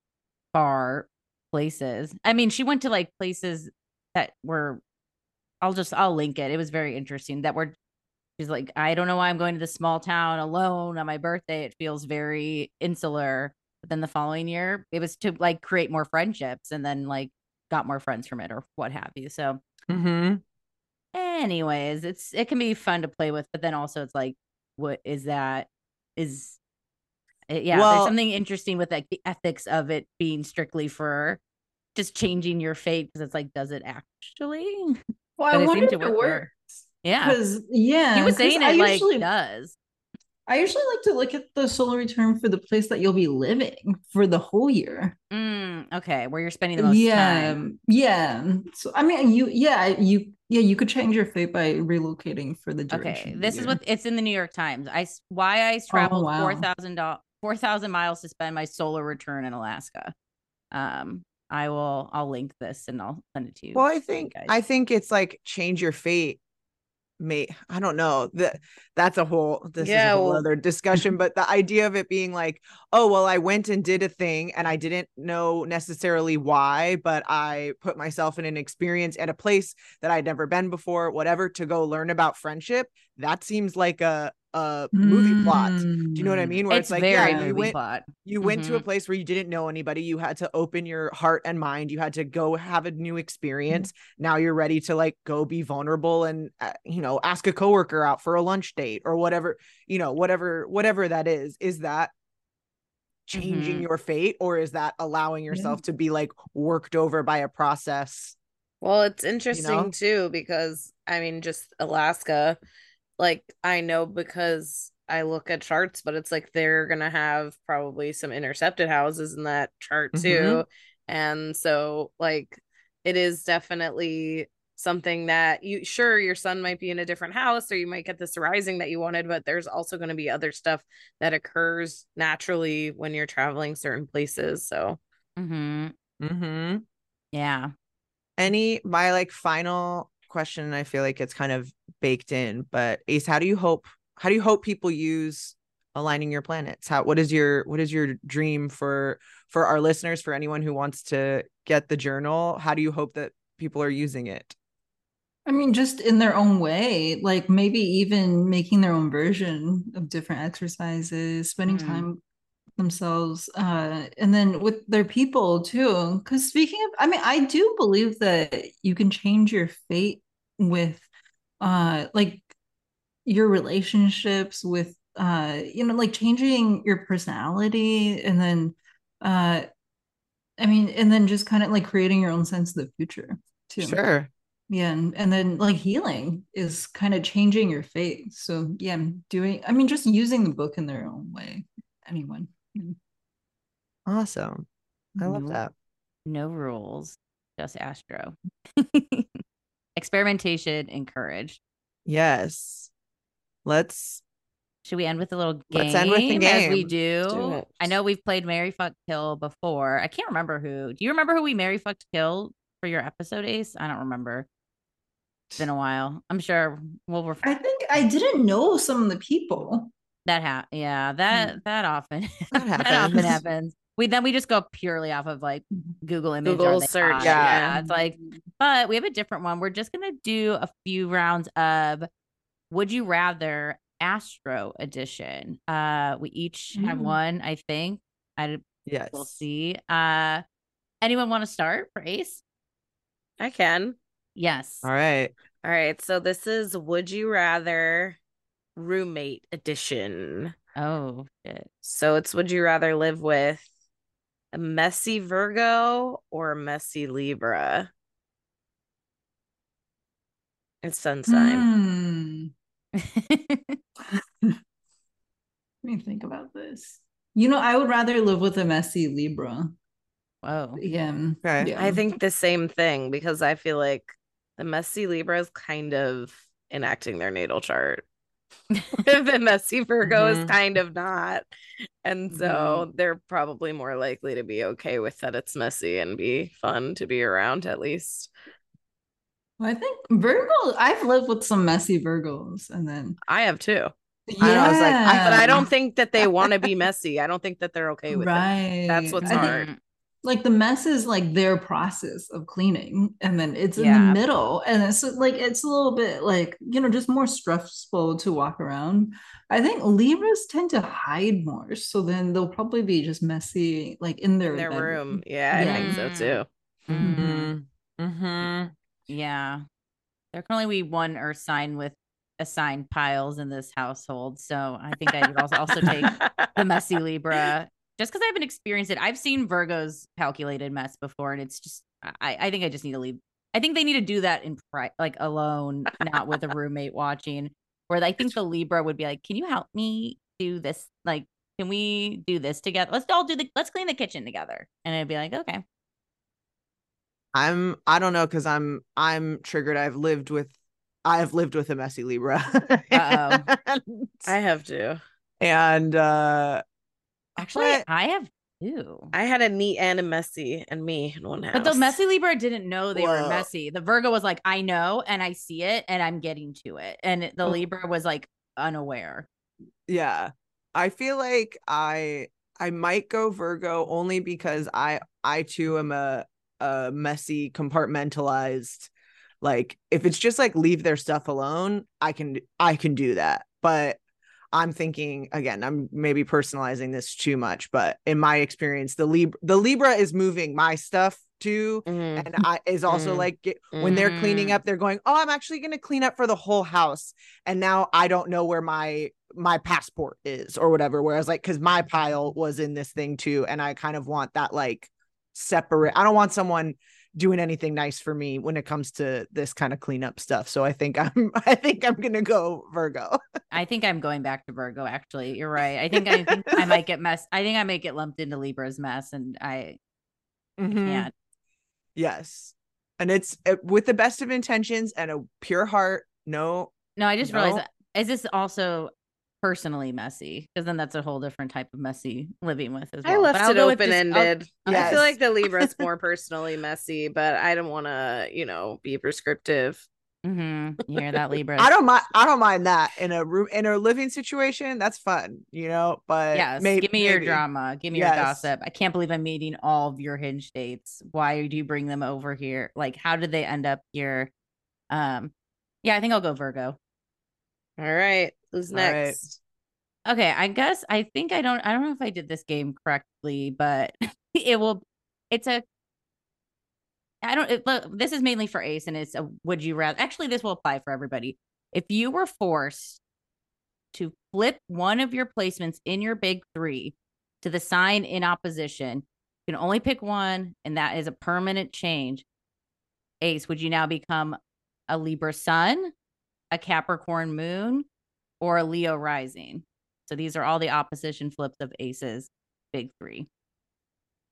far places. I mean, she went to like places that were I'll just I'll link it. It was very interesting that were she's like, I don't know why I'm going to this small town alone on my birthday. It feels very insular. But then the following year, it was to like create more friendships and then like got more friends from it or what have you. So, mm-hmm. anyways, it's it can be fun to play with, but then also it's like, what is that? Is it, yeah, well, there's something interesting with like the ethics of it being strictly for just changing your fate because it's like, does it actually? Well, I wonder if it works. Yeah. Because yeah. He was saying it like usually, does. I usually like to look at the solar return for the place that you'll be living for the whole year. Mm, okay, where you're spending the most yeah, time. Yeah. So I mean you yeah, you yeah, you could change your fate by relocating for the duration. Okay. This is what it's in the New York Times. I why I oh, traveled oh, wow. 4,000 4,000 miles to spend my solar return in Alaska. Um I will I'll link this and I'll send it to you. Well, I think I think it's like change your fate may I don't know that that's a whole this yeah, is a whole well, other discussion but the idea of it being like oh well I went and did a thing and I didn't know necessarily why but I put myself in an experience at a place that I'd never been before whatever to go learn about friendship that seems like a a movie mm. plot. Do you know what I mm. mean? Where it's, it's like, yeah, you went, plot. you went mm-hmm. to a mm-hmm. place where you didn't know anybody. You had to open your heart and mind. You had to go have a new mm-hmm. experience. Mm-hmm. Now you're ready to like go be vulnerable and uh, you know ask a coworker out for a lunch date or whatever. You know whatever whatever that is. Is that changing mm-hmm. your fate or is that allowing yourself yeah. to be like worked over by a process? Well, it's interesting you know? too because I mean, just Alaska like I know because I look at charts, but it's like they're gonna have probably some intercepted houses in that chart too. Mm-hmm. And so like it is definitely something that you sure your sun might be in a different house or you might get this rising that you wanted, but there's also going to be other stuff that occurs naturally when you're traveling certain places. So mm-hmm. Mm-hmm. Yeah. Any my like final question i feel like it's kind of baked in but ace how do you hope how do you hope people use aligning your planets? How what is your what is your dream for for our listeners for anyone who wants to get the journal? How do you hope that people are using it? I mean just in their own way like maybe even making their own version of different exercises spending mm. time themselves uh and then with their people too. Because speaking of i mean i do believe that you can change your fate with uh like your relationships with uh you know like changing your personality and then uh I mean and then just kind of like creating your own sense of the future too. Sure. Yeah, and, and then like healing is kind of changing your fate. So yeah, I'm doing I mean just using the book in their own way. Anyone. Awesome. I love No- that. No rules, just Astro. Experimentation encouraged. Yes. Let's Should we end with a little game? Let's end with the As we do. Do. I know we've played Mary Fuck Kill before. I can't remember who. Do you remember who we Mary Fucked Kill for your episode, Ace? I don't remember. It's been a while. I'm sure we'll ref- I think I didn't know some of the people. that ha- yeah, that hmm. that often That that often happens. Happens. We then we just go purely off of like Google image Google search, hot. yeah. It's like, but we have a different one. We're just gonna do a few rounds of would you rather Astro edition. Uh we each have Mm. one, I think. I yes. we'll see. Uh anyone want to start for Ace? I can. Yes. All right. All right. So this is Would You Rather Roommate Edition. Oh shit. So it's Would you rather live with a messy Virgo or a messy Libra? It's sun sign. Hmm. Let me think about this. You know, I would rather live with a messy Libra. Whoa. Yeah. Okay. yeah. I think the same thing because I feel like the messy Libra is kind of enacting their natal chart. The messy Virgo is Mhm. kind of not. And so they're probably more likely to be okay with that it's messy and be fun to be around at least. I think Virgo, I've lived with some messy Virgos and then I have too. I know, I was like, I- But I don't think that they want to be messy. I don't think that they're okay with it. That's what's I think, hard. Like the mess is like their process of cleaning and then it's in the middle and it's like it's a little bit like you know just more stressful to walk around i think libras tend to hide more so then they'll probably be just messy like in their, In their bedroom. room. Yeah, I think so too. Mm-hmm. Mm-hmm. Yeah. There can only be one earth sign with assigned piles in this household. So I think I would also, also take the messy Libra just because I haven't experienced it. I've seen Virgo's calculated mess before, and it's just, I, I think I just need to leave. I think they need to do that in pri- like alone, not with a roommate watching. Where I think the Libra would be like, "Can you help me do this? Like, can we do this together? Let's all do the let's clean the kitchen together." And I'd be like, "Okay, I'm I don't know because I'm I'm triggered. I've lived with I have lived with a messy Libra. Uh-oh. and, I have to. and uh actually, But- I have two." I had a neat and a messy and me in one house. But the messy Libra didn't know they were messy. The Virgo was like, I know and I see it and I'm getting to it. And the Oh. Libra was like unaware. yeah. I feel like I I might go Virgo only because I I too am a a messy compartmentalized like if it's just like leave their stuff alone, I can I can do that. But I'm thinking again, I'm maybe personalizing this too much, but in my experience, the Libra the Libra is moving my stuff too. Mhm. And I is also Mm. like get- when they're cleaning Mm. up, they're going, Oh, I'm actually gonna clean up for the whole house. And now I don't know where my my passport is or whatever. Whereas like because my pile was in this thing too, and I kind of want that like separate. I don't want someone doing anything nice for me when it comes to this kind of cleanup stuff. So I think I'm I think I'm gonna go Virgo. I think I'm going back to Virgo, actually. You're right. I think I think I might get mess. I think I might get lumped into Libra's mess and I Mhm. can't. Yes. And it's uh, with the best of intentions and a pure heart. No, No, I just No? realized Is this also personally messy? Because then that's a whole different type of messy living with as well. I left it open just- I'll- ended. I feel like the Libra's more personally messy, but I don't want to, you know, be prescriptive. Mhm. You hear that, Libra? I don't mind. I don't mind that in a room in a living situation. That's fun, you know. But Yes, may- give me your drama. Give me your gossip. I can't believe I'm meeting all of your hinge dates. Why do you bring them over here? Like, how did they end up here? Um, yeah, I think I'll go Virgo. All right. Who's All right. next? Okay, I guess I think I don't I don't know if I did this game correctly, but it will it's a I don't it, look, this is mainly for Ace and it's a would you rather actually this will apply for everybody. If you were forced to flip one of your placements in your big three to the sign in opposition. You can only pick one, and that is a permanent change. Ace, would you now become a Libra sun, a Capricorn moon, or a Leo rising? So these are all the opposition flips of Ace's big three.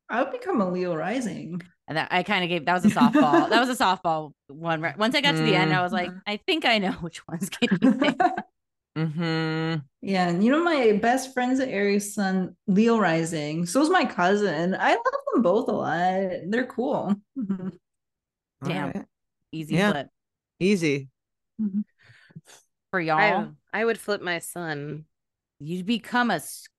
I would become a Leo rising. And that I kind of gave that was a softball. that was a softball one. Once I got to the end, I was like, Mhm. I think I know which one's getting Mm-hmm. Yeah, and you know my best friend's an Aries Sun, Leo rising. So is my cousin. I love them both a lot. They're cool. Damn. easy Yeah. flip Easy. for y'all. I, I would flip my sun. You'd become a sc-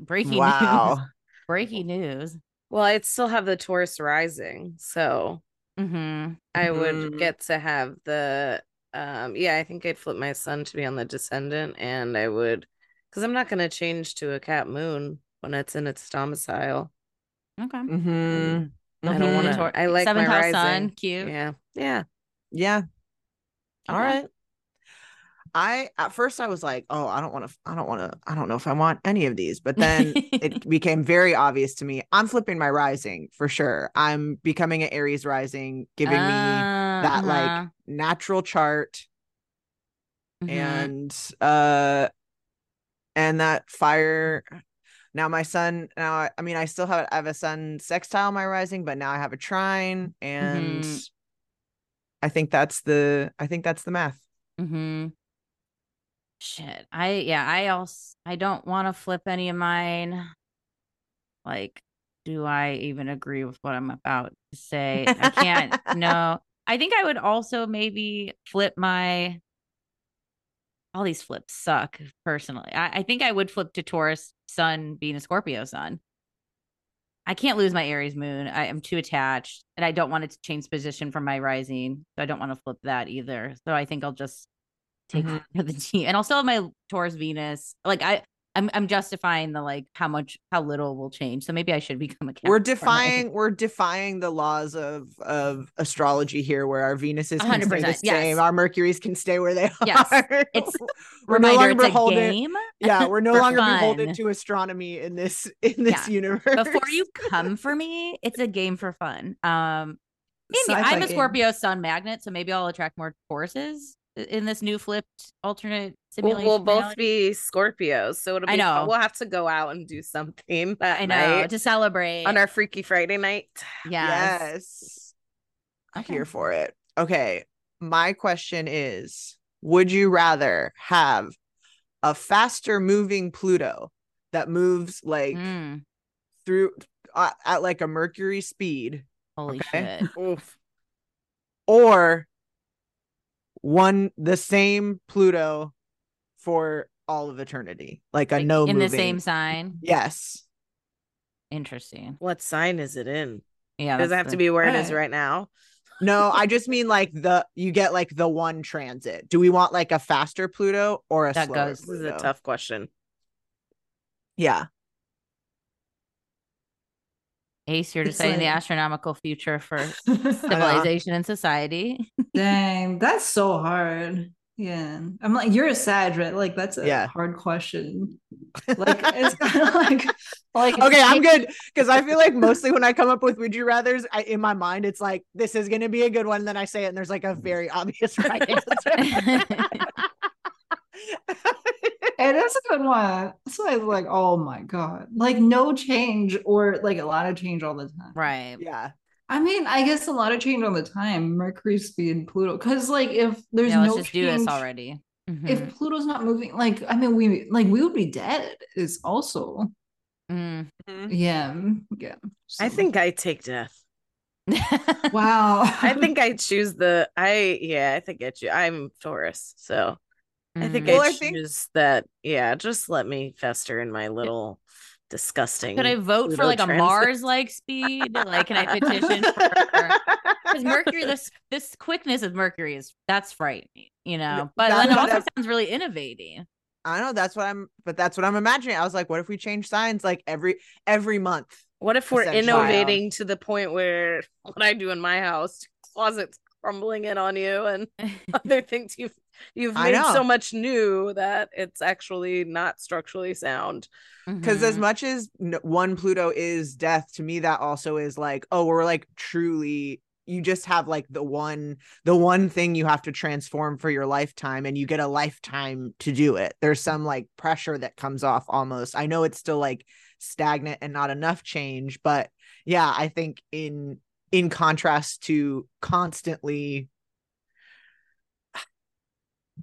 breaking news. Wow. Breaking news. Well, I'd still have the Taurus rising, so Mm-hmm. I would get to have the um yeah, I think I'd flip my sun to be on the descendant and I would because I'm not gonna change to a cat moon when it's in its domicile. Okay. Mm-hmm. I don't want to I like Seventh my house rising. sun. Cute. Yeah. Yeah. Yeah. All Okay. right. I at first I was like, oh, I don't want to, I don't want to, I don't know if I want any of these. But then it became very obvious to me. I'm flipping my rising for sure. I'm becoming an Aries rising, giving me that Uh-huh. like natural chart Mhm. and uh and that fire now my sun now I, I mean i still have i have a sun sextile my rising but now i have a trine and Mhm. i think that's the i think that's the math Mm-hmm. Shit. I yeah, I also I don't want to flip any of mine. Like, do I even agree with what I'm about to say? I can't no. I think I would also maybe flip my all these flips suck personally. I, I think I would flip to Taurus Sun being a Scorpio Sun. I can't lose my Aries moon. I am too attached and I don't want it to change position from my rising. So I don't want to flip that either. So I think I'll just take Mhm. the team. And I'll still have my Taurus Venus. Like I I'm I'm justifying the like how much how little will change. So maybe I should become a we're defying we're defying the laws of of astrology here where our venuses can stay the 100%, yes. same our mercuries can stay where they Yes, are It's we're no longer beholden game. yeah we're no longer fun. beholden to astronomy in this in this Yeah. universe Before you come for me, it's a game for fun. Um maybe Sci-fi I'm a game. Scorpio sun magnet, so maybe I'll attract more Tauruses in this new flipped alternate We'll, simulation. we'll both be Scorpios, so it'll I be fun. know. we'll have to go out and do something that I know night to celebrate on our Freaky Friday night. yes. yes I'm Okay. here for it okay my question is would you rather have a faster moving pluto that moves like Mm, through uh, at like a mercury speed holy Okay. shit. Oof. or one the same pluto for all of eternity like a Like, no in moving. the same sign. yes Interesting. What sign is it in? Yeah. Does it have the- to be where it is Right. right now? no i just mean like the you get like the one transit do we want like a faster pluto or a That slower goes- This is a tough question. yeah Ace, you're It's deciding the astronomical future for civilization and society. Dang, that's so hard. Yeah. I'm like, you're a sad, right? Like, that's a Yeah. hard question. Like, it's kind of like, like, okay i'm good because i feel like mostly when i come up with would you rathers I, in my mind it's like this is gonna be a good one then i say it and there's like a very obvious right answer It is a good one. So I was like, oh my God. Like, no change or like a lot of change all the time. right. yeah I mean, I guess a lot of change all the time. Mercury speed, Pluto. Because, like, if there's Yeah, let's no just do this change- already. Mhm. If Pluto's not moving, like, I mean, we like we would be dead. Is also, Mm. yeah, yeah. I think I take death. Wow. I think I choose the I yeah, I think I choose I'm Taurus, so I think Mhm. Well, I I think- choose that. Yeah, just let me fester in my little disgusting. Can I vote for Pluto like a. Mars like speed? Like, can I petition? Because Mercury, this this quickness of Mercury is that's frightening, you know. But that- then it also sounds really innovating. I know that's what I'm, but that's what I'm imagining. I was like, what if we change signs like every every month? What if we're Essentially. innovating to the point where what I do in my house, closets crumbling in on you and other things you've You've made so much new that it's actually not structurally sound. Because mm-hmm. as much as one Pluto is death, to me that also is like, oh, we're like truly you just have like the one the one thing you have to transform for your lifetime and you get a lifetime to do it there's some like pressure that comes off almost i know it's still like stagnant and not enough change but yeah i think in in contrast to constantly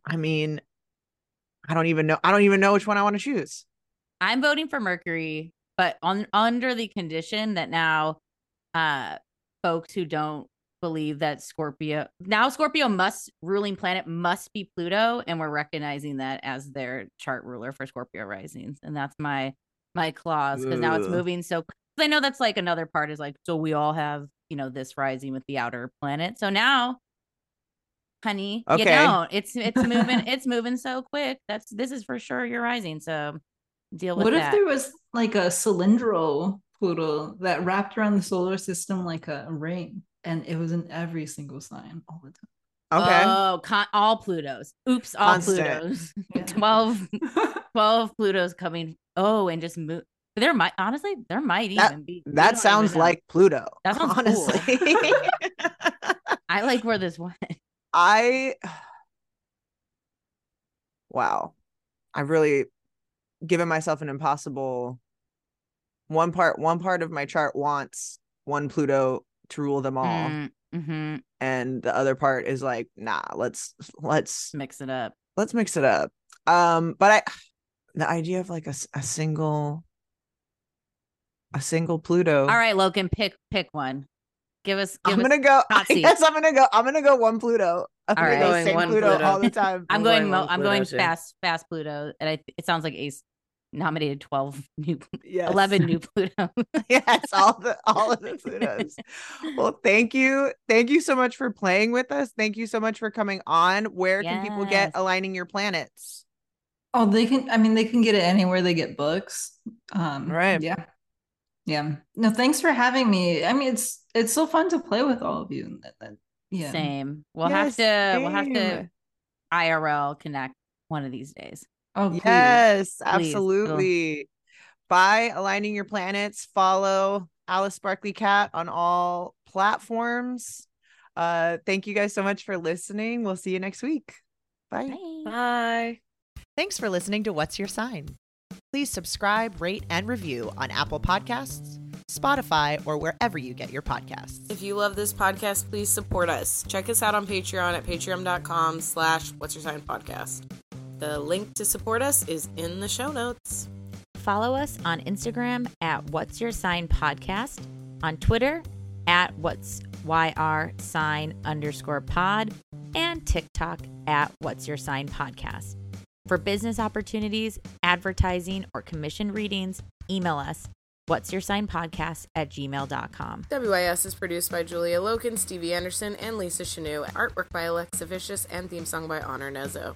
i mean i don't even know i don't even know which one i want to choose i'm voting for mercury but on under the condition that now uh folks who don't believe that Scorpio now Scorpio must ruling planet must be Pluto, and we're recognizing that as their chart ruler for Scorpio risings, and that's my my clause because now it's moving so. I know that's like another part is like so we all have you know this rising with the outer planet. So now, honey, okay. you don't. It's it's moving. it's moving so quick. That's this is for sure your rising. So deal with. What that. if there was like a cylindrical Pluto that wrapped around the solar system like a ring? and it was in every single sign all the time. Okay. Oh, con- all Plutos. Oops, all Constant. Plutos. Yeah. 12, 12 Plutos coming. Oh, and just move. There might honestly, there might that, even be. That sounds like Pluto. That sounds honestly. Cool. I like where this went. I wow. I've really given myself an impossible one part one part of my chart wants one Pluto to rule them all. Mm, mm-hmm. And the other part is like, nah, let's let's mix it up. Let's mix it up. Um, but I the idea of like a, a single a single Pluto. All right, Loken, pick pick one. Give us. Give I'm gonna go. I guess I'm gonna go. I'm gonna go one Pluto. I'm all right, going one Pluto, Pluto, all the time. I'm, I'm going. going I'm going fast, fast Pluto, and I, it sounds like Ace nominated 12 new yes. 11 new pluto yes all the all of the plutos well thank you thank you so much for playing with us thank you so much for coming on where yes. can people get aligning your planets oh they can i mean they can get it anywhere they get books um right yeah yeah no thanks for having me i mean it's it's so fun to play with all of you yeah same we'll yes, have to same. we'll have to irl connect one of these days Oh, please. yes, please. absolutely. Buy aligning your planets, follow Alice Sparkly Kat on all platforms. Uh, thank you guys so much for listening. We'll see you next week. Bye. Bye. Bye. Thanks for listening to What's Your Sign. Please subscribe, rate, and review on Apple Podcasts, Spotify, or wherever you get your podcasts. If you love this podcast, please support us. Check us out on Patreon at patreon.com slash what's your sign podcast. The link to support us is in the show notes. Follow us on Instagram at What's Your Sign Podcast, on Twitter at What's YR Sign underscore pod, and TikTok at What's Your Sign Podcast. For business opportunities, advertising, or commission readings, email us what's your sign podcast at gmail.com. WYS is produced by Julia Loken, Stevie Anderson, and Lisa Chanoux. Artwork by Alexa Viscius and theme song by Honor Nezzo.